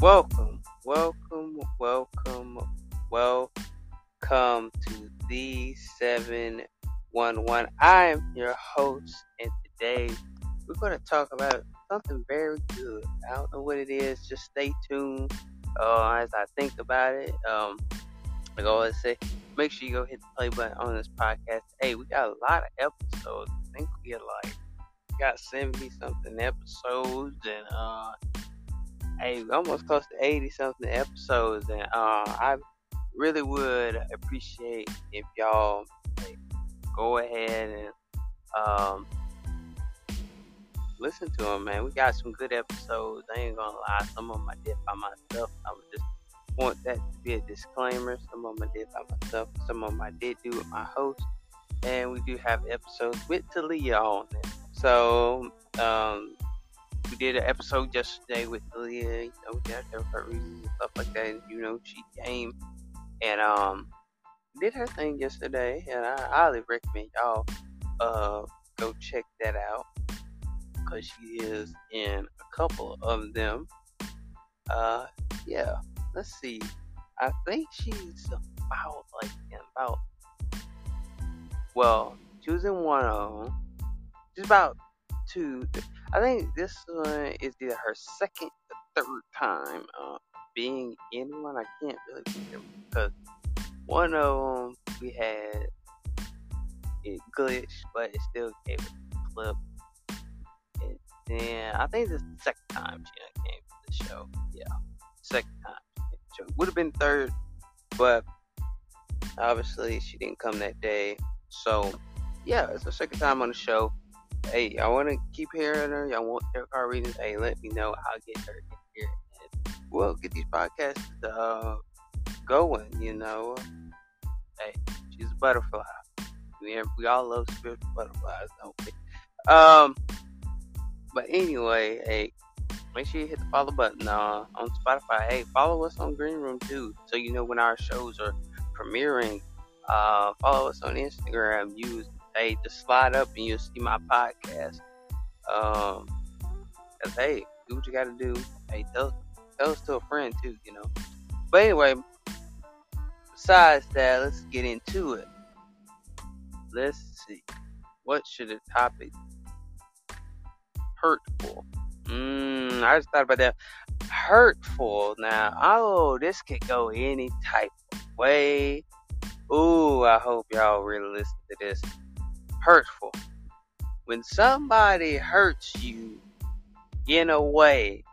Welcome, welcome, welcome, welcome to the 711. I am your host, and today we're going to talk about something very good. I don't know what it is, just stay tuned uh, as I think about it. Um, like I always say, make sure you go hit the play button on this podcast. Hey, we got a lot of episodes. I think we got like got 70 something episodes and uh hey almost close to 80 something episodes and uh I really would appreciate if y'all hey, go ahead and um listen to them man. We got some good episodes. I ain't gonna lie. Some of them I did by myself. I would just want that to be a disclaimer. Some of them I did by myself. Some of them I did do with my host. And we do have episodes with Talia on it. So, um, we did an episode yesterday with Leah, you know, her reasons and stuff like that. And, you know, she came and um did her thing yesterday, and I highly recommend y'all uh go check that out because she is in a couple of them. Uh, yeah, let's see. I think she's about like about well, she was in one of them just about two. I think this one is either her second or third time uh, being in one. I can't really remember because one of them we had it glitched, but it still gave it a clip. And then I think this is the second time she came to the show. Yeah, second time. Show. Would have been third, but obviously she didn't come that day. So yeah, it's the second time on the show hey, I want to keep hearing her. Y'all want their card readings? Hey, let me know. I'll get her in here. And we'll get these podcasts uh, going, you know. Hey, she's a butterfly. We, we all love spiritual butterflies, don't we? Um, but anyway, hey, make sure you hit the follow button uh, on Spotify. Hey, follow us on Green Room too, so you know when our shows are premiering. Uh, follow us on Instagram. Use hey, just slide up and you'll see my podcast. Um, cause hey, do what you gotta do. Hey, tell tell us to a friend too, you know. But anyway, besides that, let's get into it. Let's see. What should the topic hurtful? Mmm, I just thought about that. Hurtful. Now, oh, this could go any type of way. Ooh, I hope y'all really listen to this hurtful. When somebody hurts you in a way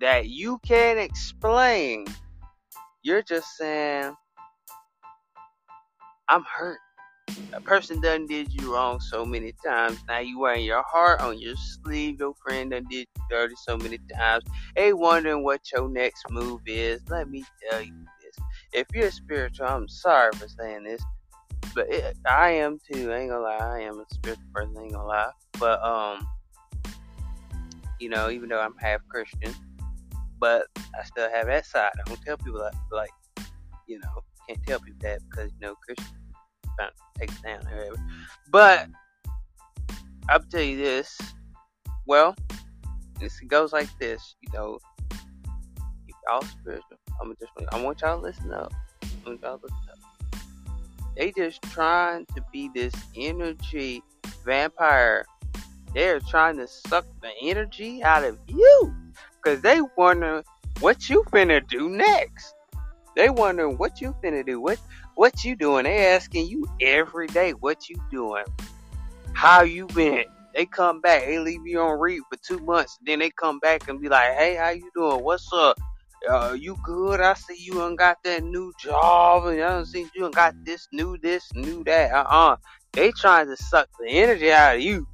that you can't explain, you're just saying, I'm hurt. A person done did you wrong so many times. Now you wearing your heart on your sleeve. Your friend done did you dirty so many times. They wondering what your next move is. Let me tell you this. If you're spiritual, I'm sorry for saying this but it, I am too. I ain't gonna lie. I am a spiritual person. I ain't gonna lie. But um, you know, even though I'm half Christian, but I still have that side. I don't tell people that, like, you know, can't tell people that because you know Christian trying to take it down or whatever. But I'll tell you this. Well, this goes like this. You know, y'all spiritual, I'm just. I want y'all to listen up. I want y'all to listen up. They just trying to be this energy vampire. They're trying to suck the energy out of you. Cause they wonder what you finna do next. They wonder what you finna do. What what you doing? They asking you every day what you doing. How you been? They come back, they leave you on read for two months, then they come back and be like, Hey, how you doing? What's up? Uh, you good? I see you and got that new job, and I don't see you and got this new this, new that. Uh uh-uh. uh They trying to suck the energy out of you.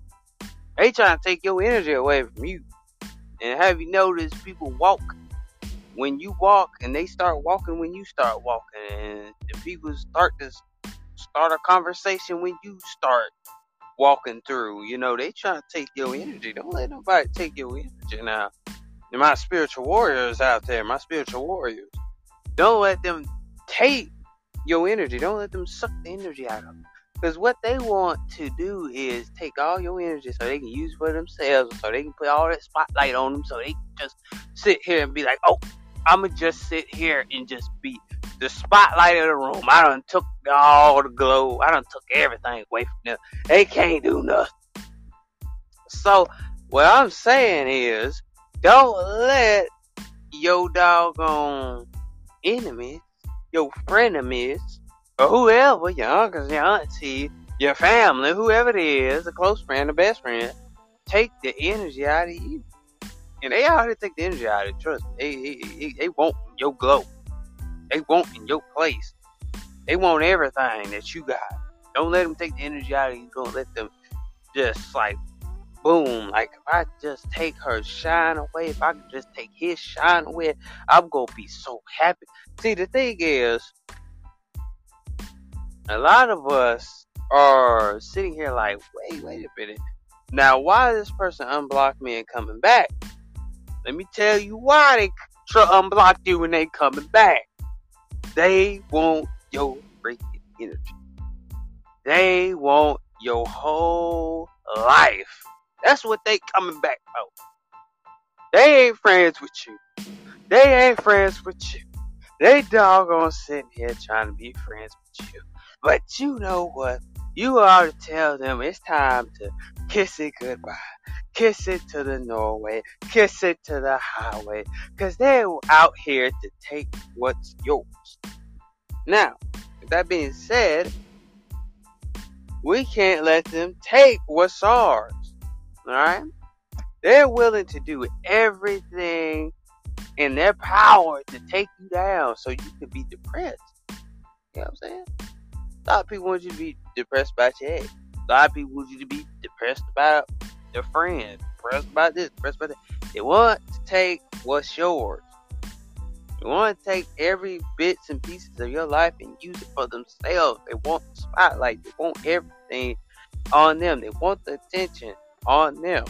They trying to take your energy away from you. And have you noticed people walk when you walk, and they start walking when you start walking, and the people start to start a conversation when you start walking through. You know, they trying to take your energy. Don't let nobody take your energy now my spiritual warriors out there, my spiritual warriors. Don't let them take your energy. Don't let them suck the energy out of you. Because what they want to do is take all your energy so they can use for themselves, so they can put all that spotlight on them, so they can just sit here and be like, oh, I'ma just sit here and just be the spotlight of the room. I done took all the glow. I done took everything away from them. They can't do nothing. So what I'm saying is, don't let your doggone enemies, your frenemies, or whoever, your uncles, your auntie, your family, whoever it is, a close friend, a best friend, take the energy out of you. And they already take the energy out of you. Trust me. They, they, they want your glow. They want in your place. They want everything that you got. Don't let them take the energy out of you. Don't let them just like boom. Like if I just take her shine away, if I could just take his shine away, I'm gonna be so happy. See, the thing is, a lot of us are sitting here like, wait, wait a minute. Now, why this person unblocked me and coming back? Let me tell you why they tr- unblocked you when they coming back. They want your freaking energy. They want your whole life. That's what they coming back for. They ain't friends with you. They ain't friends with you. They doggone sitting here trying to be friends with you. But you know what? You ought to tell them it's time to kiss it goodbye. Kiss it to the Norway. Kiss it to the highway. Cause they're out here to take what's yours. Now, that being said, we can't let them take what's ours. Alright? They're willing to do everything in their power to take you down so you can be depressed. You know what I'm saying? A lot of people want you to be depressed about your ex. A lot of people want you to be depressed about their friend, depressed about this, depressed about that. They want to take what's yours. They want to take every bits and pieces of your life and use it for themselves. They want the spotlight. They want everything on them. They want the attention on them.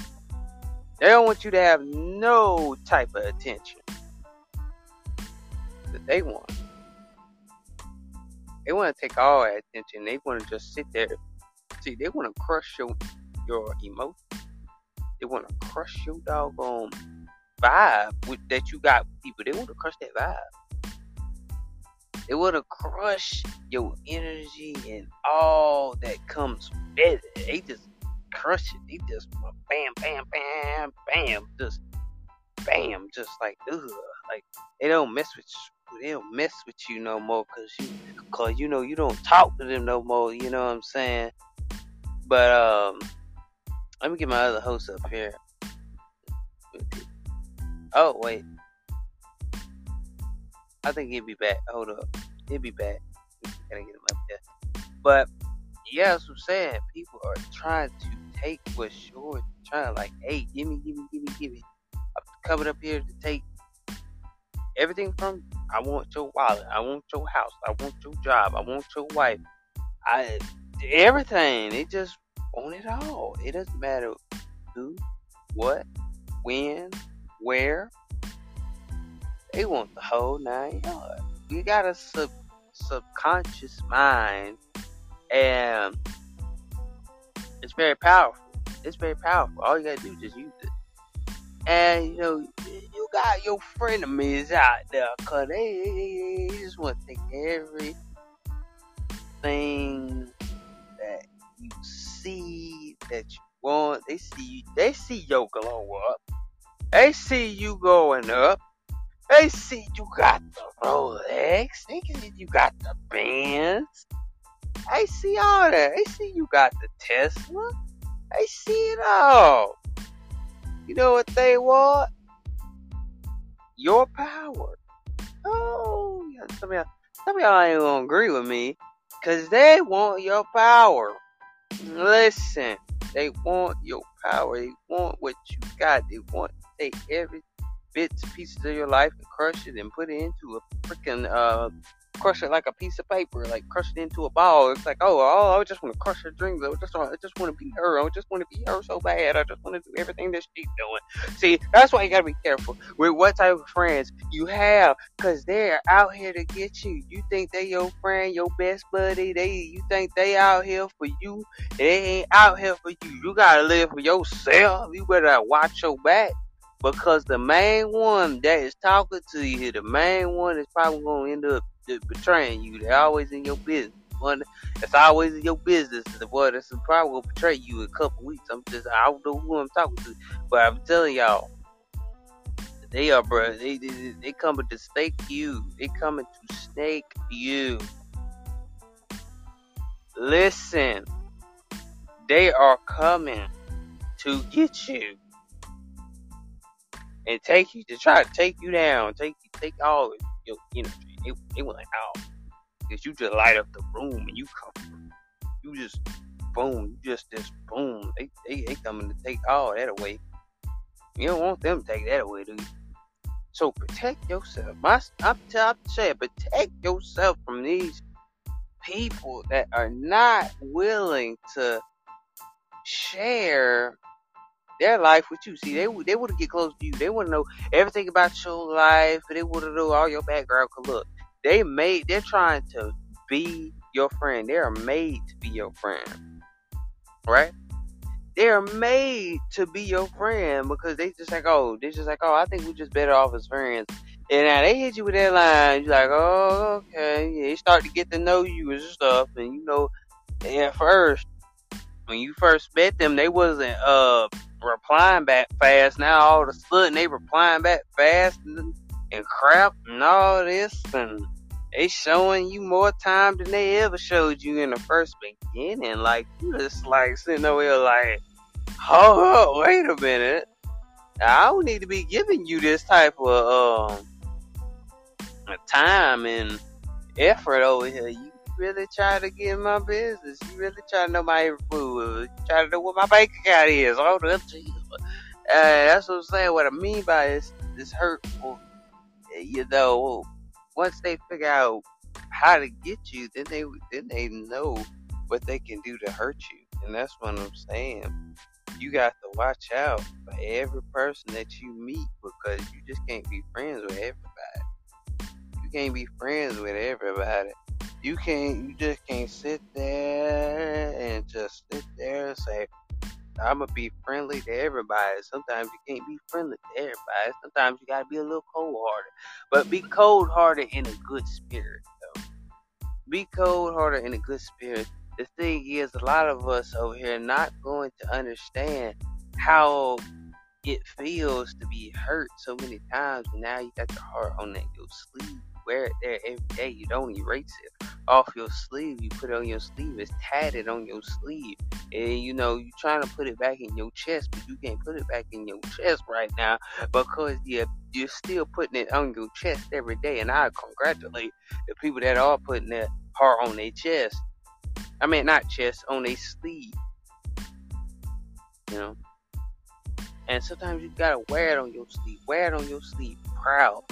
They don't want you to have no type of attention that they want. They want to take all that attention. They want to just sit there. See, they want to crush your your emotion. They want to crush your doggone vibe with, that you got with people. They want to crush that vibe. They want to crush your energy and all that comes with it. They just crush it. They just bam, bam, bam, bam, just bam, just like ugh, like they don't mess with you. They don't mess with you no more, cause you, cause you know you don't talk to them no more. You know what I'm saying? But um, let me get my other host up here. Oh wait, I think he'll be back. Hold up, he'll be back. Gotta get him up there. But yeah, that's what I'm saying. People are trying to take what's yours. Trying like, hey, give me, give me, give me, give me. I'm coming up here to take everything from. I want your wallet. I want your house. I want your job. I want your wife. I everything. They just want it all. It doesn't matter who, what, when, where. They want the whole nine yards. You got a sub subconscious mind, and it's very powerful. It's very powerful. All you gotta do is just use it. And you know, you got your frenemies out there, cause they, they just want to take everything that you see that you want. They see you. they see your glow up. They see you going up. They see you got the Rolex. They see you got the Benz. They see all that. They see you got the Tesla. They see it all. You know what they want? Your power. Oh, yeah, some of y'all, some of y'all ain't gonna agree with me, cause they want your power. Listen, they want your power. They want what you got. They want to take every bits, pieces of your life and crush it and put it into a freaking uh crush it like a piece of paper, like crush it into a ball. It's like, oh, oh I just want to crush her dreams. I just, I just want to be her. I just want to be her so bad. I just want to do everything that she's doing. See, that's why you gotta be careful with what type of friends you have, cause they're out here to get you. You think they your friend, your best buddy. They, you think they out here for you. They ain't out here for you. You gotta live for yourself. You better watch your back. Because the main one that is talking to you, the main one is probably to end up betraying you. They're always in your business. One that's always in your business the one that's probably to betray you in a couple weeks. I'm just, I don't know who I'm talking to. But I'm telling y'all, they are, bro. They, they, they coming to snake you. They coming to snake you. Listen, they are coming to get you and take you to try to take you down, take you, take all your energy. They, they want out oh, because you just light up the room and you come, you just boom, you just this boom. They, they they coming to take all that away. You don't want them to take that away, do you? So protect yourself. My, I'm, I'm saying, protect yourself from these people that are not willing to share their life with you. See, they they would get close to you. They want to know everything about your life. They want to know all your background. Cause look, they made. They're trying to be your friend. They are made to be your friend, right? they're made to be your friend because they just like, oh, they just like, oh, I think we're just better off as friends. And now they hit you with that line, you're like, oh, okay. Yeah, they start to get to know you and stuff. And you know, at first, when you first met them, they wasn't uh replying back fast. Now all of a sudden they replying back fast and, and crap and all this and they showing you more time than they ever showed you in the first beginning. Like you just like sitting over here like, oh, wait a minute. I don't need to be giving you this type of um time and effort over here. You really try to get in my business. You really try to know my every move. You try to know what my bank account is. Oh, that's, uh, that's what I'm saying. What I mean by this, this hurtful, you know, once they figure out how to get you, then they then they know what they can do to hurt you, and that's what I'm saying. You got to watch out for every person that you meet because you just can't be friends with everybody. You can't be friends with everybody. You can't. You just can't sit there and just sit there and say, I'm gonna be friendly to everybody. Sometimes you can't be friendly to everybody. Sometimes you gotta be a little cold hearted. But be cold hearted in a good spirit, though. Be cold hearted in a good spirit. The thing is, a lot of us over here not going to understand how it feels to be hurt so many times. And now you got your heart on that your sleeve. Wear it there every day. You don't erase it off your sleeve. You put it on your sleeve. It's tatted on your sleeve. And you know, you're trying to put it back in your chest, but you can't put it back in your chest right now because you're, you're still putting it on your chest every day. And I congratulate the people that are putting their heart on their chest. I mean, not chest, on their sleeve. You know? And sometimes you gotta wear it on your sleeve. Wear it on your sleeve proud.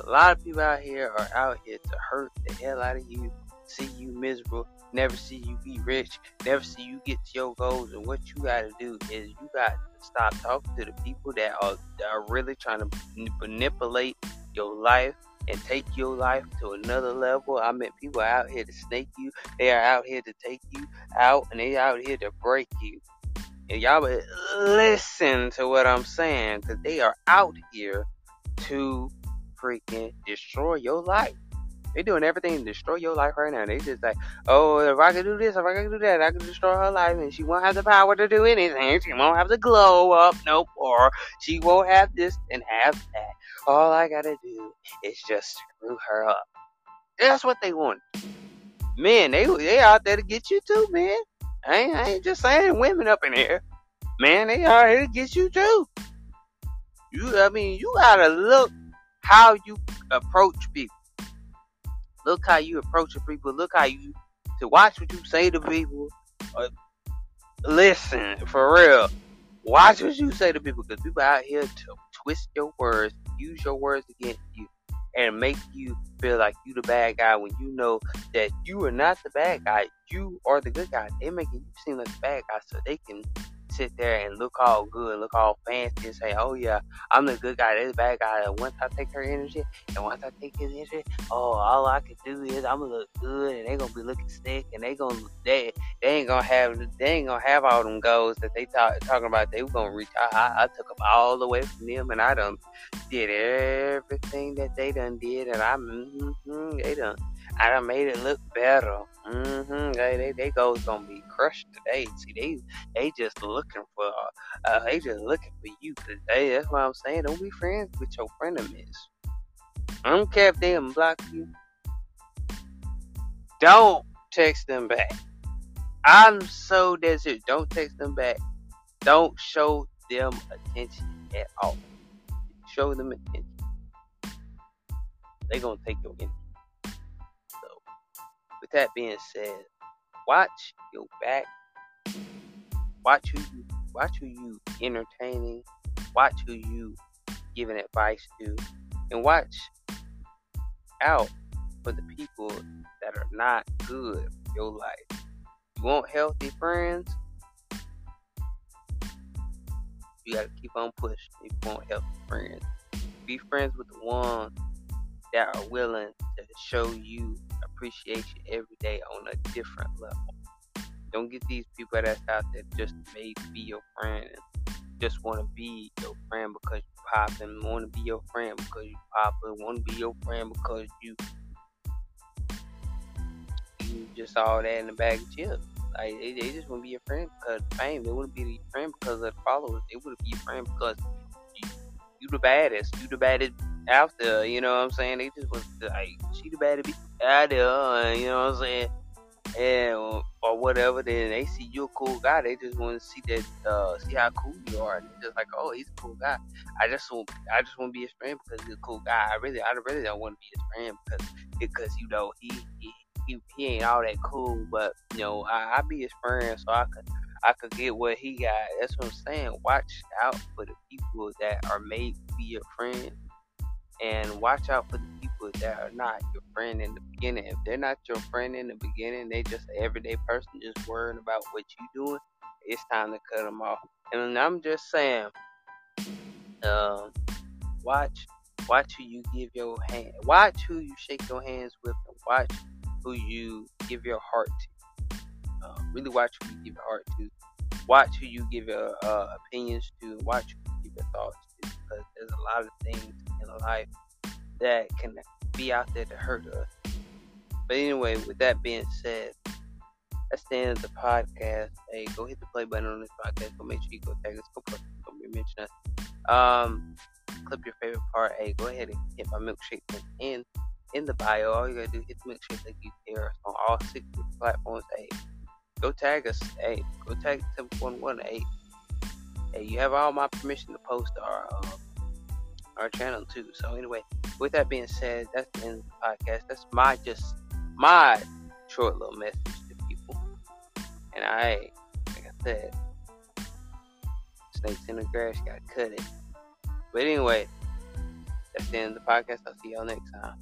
A lot of people out here are out here to hurt the hell out of you, see you miserable, never see you be rich, never see you get to your goals. And what you got to do is you got to stop talking to the people that are, that are really trying to manipulate your life and take your life to another level. I mean, people are out here to snake you. They are out here to take you out, and they out here to break you. And y'all eh, listen to what I'm saying, because they are out here to freaking destroy your life. They doing everything to destroy your life right now. They just like, oh, if I can do this, if I can do that, I can destroy her life, and she won't have the power to do anything. She won't have the glow up, no more. She won't have this and have that. All I gotta do is just screw her up. That's what they want. Men, they they out there to get you too, man. I ain't, I ain't just saying women up in here. Man, they out here to get you too. You, I mean, you gotta look how you approach people. Look how you approach the people. Look how you to watch what you say to people. Uh, listen, for real. Watch what you say to people because people out here to twist your words, use your words against you, and make you feel like you the bad guy when you know that you are not the bad guy. You are the good guy. They're making you seem like the bad guy so they can sit there and look all good, look all fancy, and say, "Oh yeah, I'm the good guy, this bad guy." And once I take her energy, and once I take his energy, oh, all I can do is I'm gonna look good, and they gonna be looking sick, and they gonna they they ain't gonna have they ain't gonna have all them goals that they talk, talking about. They were gonna reach. I, I, I took them all the way from them, and I done did everything that they done did, and I mm-hmm, they done I done made it look better. Mm-hmm. They, they, they goals gonna be crushed today. See, they they just looking for, uh, they just looking for you today. That's what I'm saying. Don't be friends with your frenemies. I don't care if they block you. Don't text them back. I'm so desperate. Don't text them back. Don't show them attention at all. Show them attention. They gonna take your energy that being said, watch your back. Watch who you watch who you entertaining. Watch who you giving advice to, and watch out for the people that are not good for your life. You want healthy friends? You gotta keep on pushing if you want healthy friends. Be friends with the ones that are willing to show you appreciation every day on a different level. Don't get these people that's out there just may be your friend just want to be your friend because you pop and want to be your friend because you pop and want to be your friend because you you just all that in the bag of chips. Like they, they just want to be your friend because fame. They wouldn't be your friend because of the followers. They wouldn't be your friend because you, you the baddest. You the baddest out there. You know what I'm saying? They just want was like she the baddest out there, you know what I'm saying? And or, or whatever, then they see you a cool guy. They just want to see that, uh, see how cool you are. And just like, oh, he's a cool guy. I just want, I just want to be his friend because he's a cool guy. I really, I really don't want to be his friend because, because you know, he, he, he, he ain't all that cool. But you know, I, I be his friend, so I could, I could get what he got. That's what I'm saying. Watch out for the people that are made to be your friend, and watch out for the people that are not your friend in the beginning. If they're not your friend in the beginning, they just an everyday person just worrying about what you doing. It's time to cut them off. And I'm just saying, um, watch, watch who you give your hand, watch who you shake your hands with, and watch who you give your heart to. Uh, really watch who you give your heart to. Watch who you give your uh, opinions to. Watch who you give your thoughts to. Because there's a lot of things in life that can be out there to hurt us. But anyway, with that being said, that's the end of the podcast. Hey, go hit the play button on this podcast. Go make sure you go tag us. Go, go mention us. Um, clip your favorite part. Hey, go ahead and hit my milkshake link in in the bio. All you gotta do is hit the milkshake link. You hear on all six platforms. Hey, go tag us. Hey, go tag seven one one. Hey, hey, you have all my permission to post our um, our channel too. So anyway, with that being said, that's the end of the podcast. That's my just my short little message to people. And I, like I said, snakes in the grass, gotta cut it. But anyway, that's the end of the podcast. I'll see y'all next time.